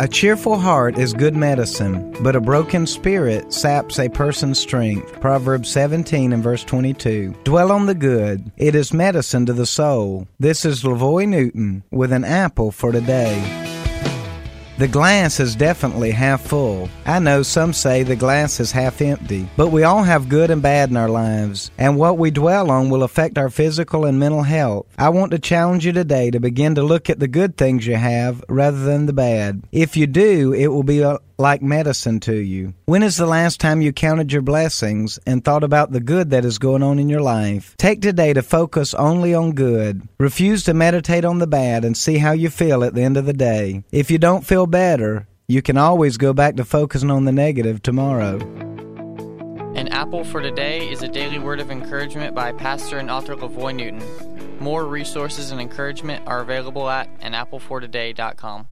A cheerful heart is good medicine, but a broken spirit saps a person's strength. Proverbs 17 and verse 22. Dwell on the good. It is medicine to the soul. This is LaVoy Newton with an apple for today. The glass is definitely half full. I know some say the glass is half empty, but we all have good and bad in our lives, and what we dwell on will affect our physical and mental health. I want to challenge you today to begin to look at the good things you have rather than the bad. If you do, it will be a like medicine to you. When is the last time you counted your blessings and thought about the good that is going on in your life? Take today to focus only on good. Refuse to meditate on the bad and see how you feel at the end of the day. If you don't feel better, you can always go back to focusing on the negative tomorrow. An Apple for Today is a daily word of encouragement by pastor and author LaVoy Newton. More resources and encouragement are available at anapplefortoday.com.